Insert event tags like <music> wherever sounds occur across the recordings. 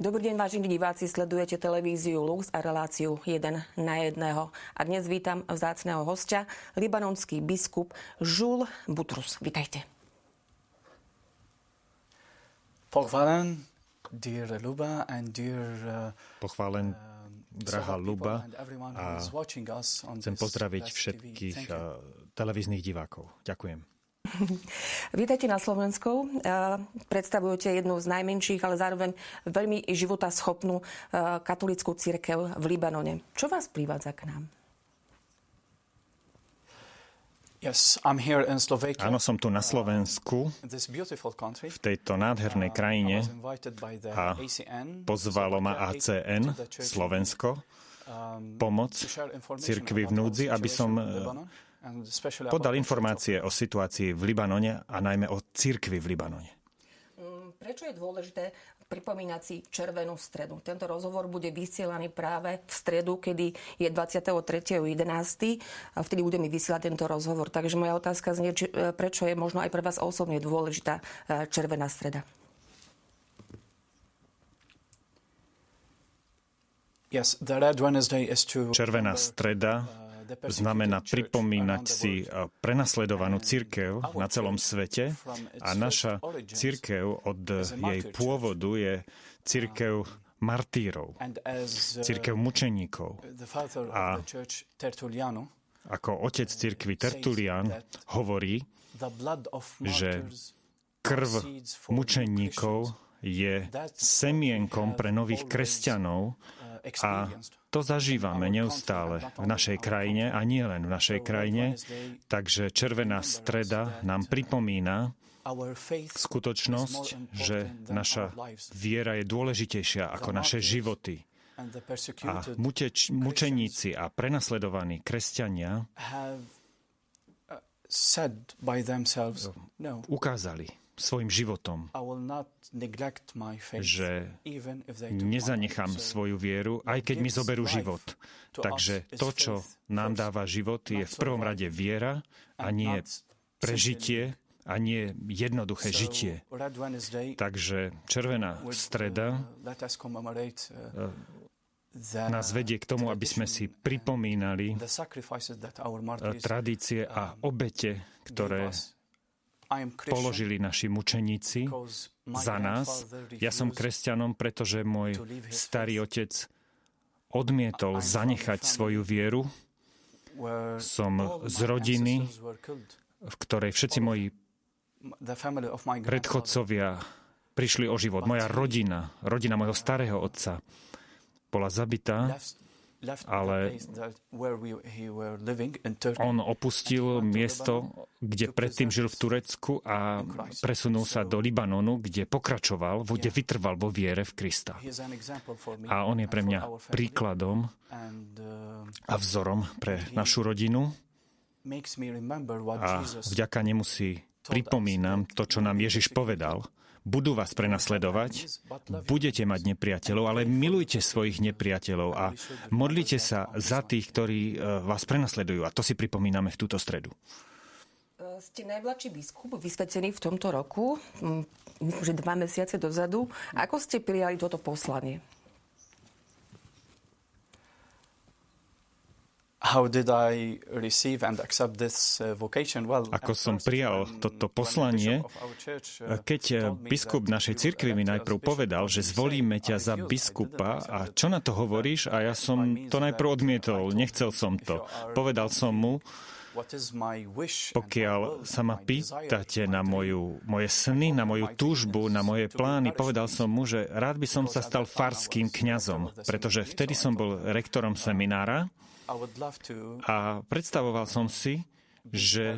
Dobrý deň, vážení diváci, sledujete televíziu Lux a reláciu 1 na jedného. A dnes vítam vzácného hostia, libanonský biskup Žul Butrus. Vítajte. Pochválen, dear Luba and dear uh, Pochválen, drahá Luba a chcem pozdraviť všetkých uh, televíznych divákov. Ďakujem. <laughs> Vítajte na Slovensku. Predstavujete jednu z najmenších, ale zároveň veľmi života schopnú katolickú církev v Libanone. Čo vás privádza k nám? Yes, I'm here in Slovakia. Áno, som tu na Slovensku, v tejto nádhernej krajine a pozvalo ma ACN Slovensko pomoc cirkvi v núdzi, aby som podal informácie o situácii v Libanone a najmä o cirkvi v Libanone. Mm, prečo je dôležité pripomínať si červenú stredu? Tento rozhovor bude vysielaný práve v stredu, kedy je 23.11. A vtedy budeme vysielať tento rozhovor. Takže moja otázka znie, či, e, prečo je možno aj pre vás osobne dôležitá e, červená streda? Červená streda znamená pripomínať si prenasledovanú církev na celom svete a naša církev od jej pôvodu je církev martírov, církev mučeníkov. A ako otec církvy Tertulian hovorí, že krv mučeníkov je semienkom pre nových kresťanov a to zažívame neustále v našej krajine a nie len v našej krajine. Takže Červená streda nám pripomína skutočnosť, že naša viera je dôležitejšia ako naše životy. A muteč, mučeníci a prenasledovaní kresťania ukázali svojim životom, že nezanechám svoju vieru, aj keď mi zoberú život. Takže to, čo nám dáva život, je v prvom rade viera a nie prežitie a nie jednoduché žitie. Takže červená streda nás vedie k tomu, aby sme si pripomínali tradície a obete, ktoré položili naši mučeníci za nás. Ja som kresťanom, pretože môj starý otec odmietol zanechať svoju vieru. Som z rodiny, v ktorej všetci moji predchodcovia prišli o život. Moja rodina, rodina môjho starého otca bola zabitá ale on opustil miesto, kde predtým žil v Turecku a presunul sa do Libanonu, kde pokračoval, kde vytrval vo viere v Krista. A on je pre mňa príkladom uh, a vzorom pre našu rodinu. A vďaka nemu si pripomínam to, čo nám Ježiš povedal – budú vás prenasledovať, budete mať nepriateľov, ale milujte svojich nepriateľov a modlite sa za tých, ktorí e, vás prenasledujú. A to si pripomíname v túto stredu. Ste najmladší biskup vysvetený v tomto roku, myslím, že dva mesiace dozadu. Ako ste prijali toto poslanie? Ako som prijal toto poslanie, uh, keď uh, biskup našej cirkvi mi najprv povedal, že zvolíme ťa za biskupa a čo na to hovoríš? A ja som to najprv odmietol, nechcel som to. Povedal som mu, pokiaľ sa ma pýtate na moju, moje sny, na moju túžbu, na moje plány, povedal som mu, že rád by som sa stal farským kňazom, pretože vtedy som bol rektorom seminára a predstavoval som si, že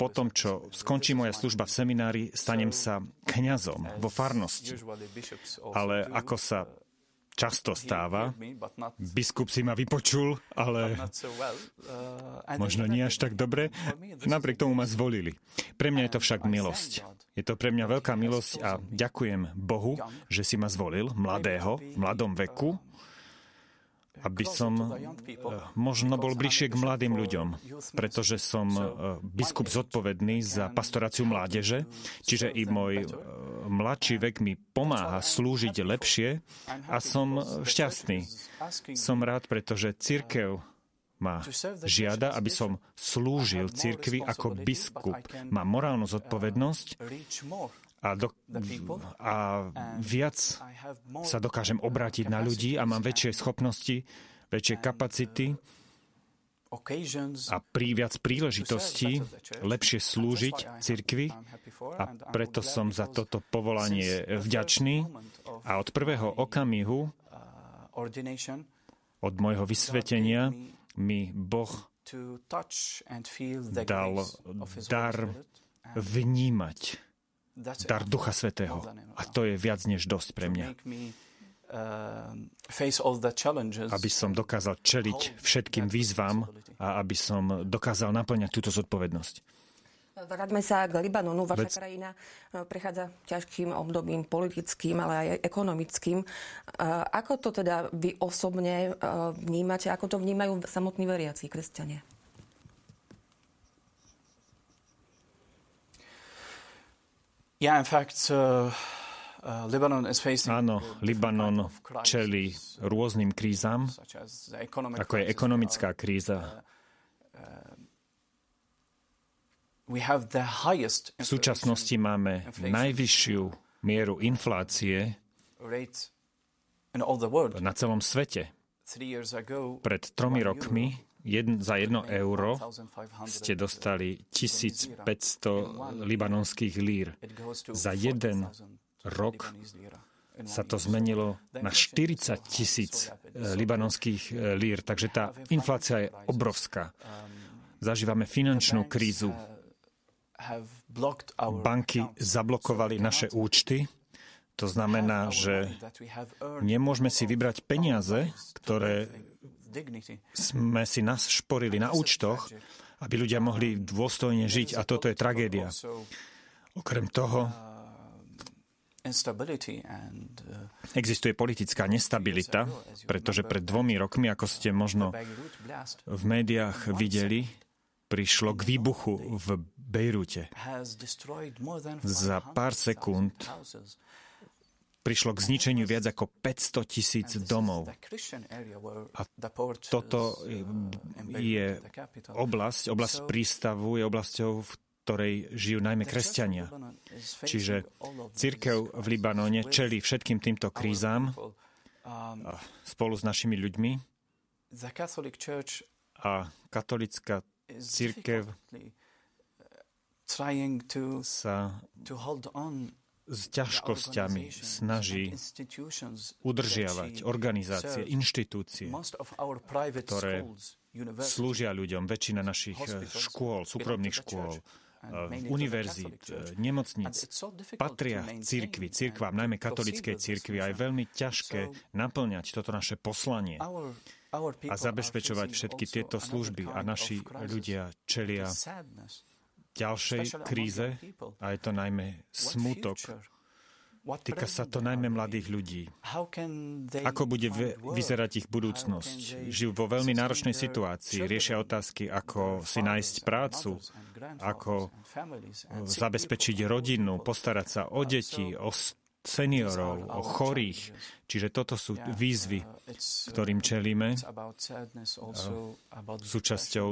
po tom, čo skončí moja služba v seminári, stanem sa kňazom vo farnosti. Ale ako sa často stáva, biskup si ma vypočul, ale možno nie až tak dobre, napriek tomu ma zvolili. Pre mňa je to však milosť. Je to pre mňa veľká milosť a ďakujem Bohu, že si ma zvolil, mladého, v mladom veku, aby som možno bol bližšie k mladým ľuďom, pretože som biskup zodpovedný za pastoráciu mládeže, čiže i môj mladší vek mi pomáha slúžiť lepšie a som šťastný. Som rád, pretože církev ma žiada, aby som slúžil cirkvi ako biskup. Mám morálnu zodpovednosť a, do, a viac sa dokážem obrátiť na ľudí a mám väčšie schopnosti, väčšie kapacity a pri viac príležitostí lepšie slúžiť cirkvi a preto som za toto povolanie vďačný a od prvého okamihu od môjho vysvetenia mi Boh dal dar vnímať dar Ducha Svetého. A to je viac než dosť pre mňa. Aby som dokázal čeliť všetkým výzvam a aby som dokázal naplňať túto zodpovednosť. Vráťme sa k Libanonu. Vaša Vec... krajina e, prechádza ťažkým obdobím politickým, ale aj ekonomickým. E, ako to teda vy osobne vnímate? Ako to vnímajú samotní veriaci kresťania? Yeah, in fact, uh, uh, Lebanon is facing Áno, Libanon čeli rôznym krízam, ako je ekonomická kríza, v súčasnosti máme najvyššiu mieru inflácie na celom svete. Pred tromi rokmi jedn, za jedno euro ste dostali 1500 libanonských lír. Za jeden rok sa to zmenilo na 40 tisíc eh, libanonských eh, lír, takže tá inflácia je obrovská. Zažívame finančnú krízu, Banky zablokovali naše účty. To znamená, že nemôžeme si vybrať peniaze, ktoré sme si nás šporili na účtoch, aby ľudia mohli dôstojne žiť. A toto je tragédia. Okrem toho, Existuje politická nestabilita, pretože pred dvomi rokmi, ako ste možno v médiách videli, prišlo k výbuchu v Bejrúte. Za pár sekúnd prišlo k zničeniu viac ako 500 tisíc domov. A toto je oblasť, oblasť prístavu, je oblasťou, v ktorej žijú najmä kresťania. Čiže církev v Libanone čelí všetkým týmto krízam spolu s našimi ľuďmi a katolická církev sa s ťažkosťami snaží udržiavať organizácie, inštitúcie, ktoré slúžia ľuďom. Väčšina našich škôl, súkromných škôl, eh, univerzít, eh, nemocníc patria církvi, církvám, najmä katolickej církvi a je veľmi ťažké naplňať toto naše poslanie a zabezpečovať všetky tieto služby a naši ľudia čelia ďalšej kríze a je to najmä smutok. Týka sa to najmä mladých ľudí. Ako bude vyzerať ich budúcnosť? Žijú vo veľmi náročnej situácii, riešia otázky, ako si nájsť prácu, ako zabezpečiť rodinu, postarať sa o deti, o seniorov, o chorých. Čiže toto sú výzvy, ktorým čelíme. Súčasťou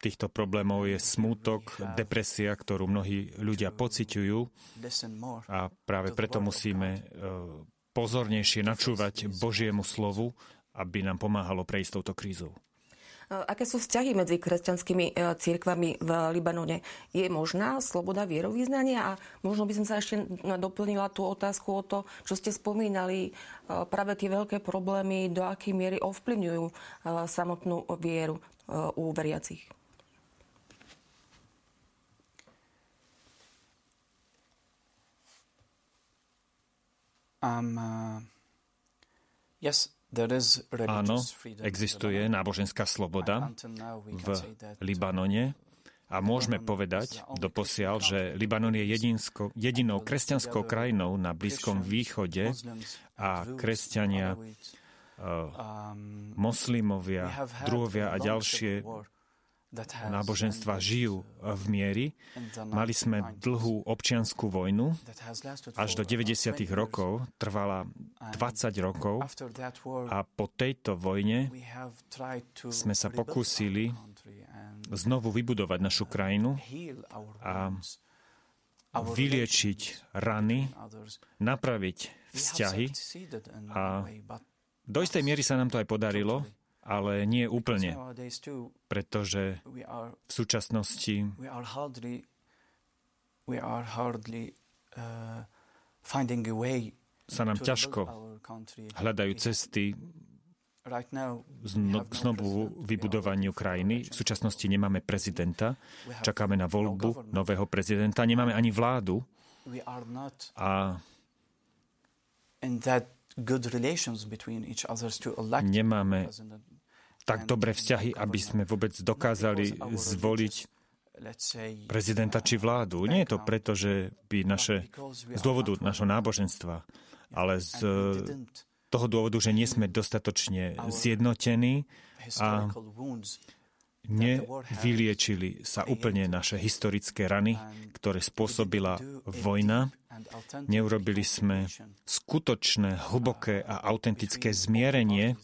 týchto problémov je smútok, depresia, ktorú mnohí ľudia pociťujú a práve preto musíme e, pozornejšie načúvať Božiemu slovu, aby nám pomáhalo prejsť touto krízou. Aké sú vzťahy medzi kresťanskými e, církvami v Libanone? Je možná sloboda vierovýznania? A možno by som sa ešte doplnila tú otázku o to, čo ste spomínali, e, práve tie veľké problémy, do akej miery ovplyvňujú e, samotnú vieru u veriacich. Um, uh, yes, Áno, existuje náboženská sloboda v Libanone. A môžeme povedať doposiaľ, že Libanon je jedinsko, jedinou kresťanskou krajinou na Blízkom východe. A kresťania moslimovia, druhovia a ďalšie náboženstva žijú v miery. Mali sme dlhú občianskú vojnu, až do 90. rokov, trvala 20 rokov. a po tejto vojne sme sa pokúsili znovu vybudovať našu krajinu a vyliečiť rany, napraviť vzťahy a do istej miery sa nám to aj podarilo, ale nie úplne, pretože v súčasnosti sa nám ťažko hľadajú cesty k znovu vybudovaniu krajiny. V súčasnosti nemáme prezidenta, čakáme na voľbu nového prezidenta, nemáme ani vládu. A nemáme tak dobré vzťahy, aby sme vôbec dokázali zvoliť prezidenta či vládu. Nie je to preto, že by naše, z dôvodu našho náboženstva, ale z toho dôvodu, že nie sme dostatočne zjednotení a nevyliečili sa úplne naše historické rany, ktoré spôsobila vojna. Neurobili sme skutočné, hlboké a autentické zmierenie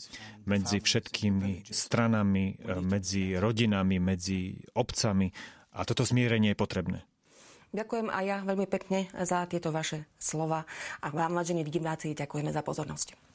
medzi všetkými stranami, medzi rodinami, medzi obcami. A toto zmierenie je potrebné. Ďakujem aj ja veľmi pekne za tieto vaše slova a vám, vážení diváci, ďakujeme za pozornosť.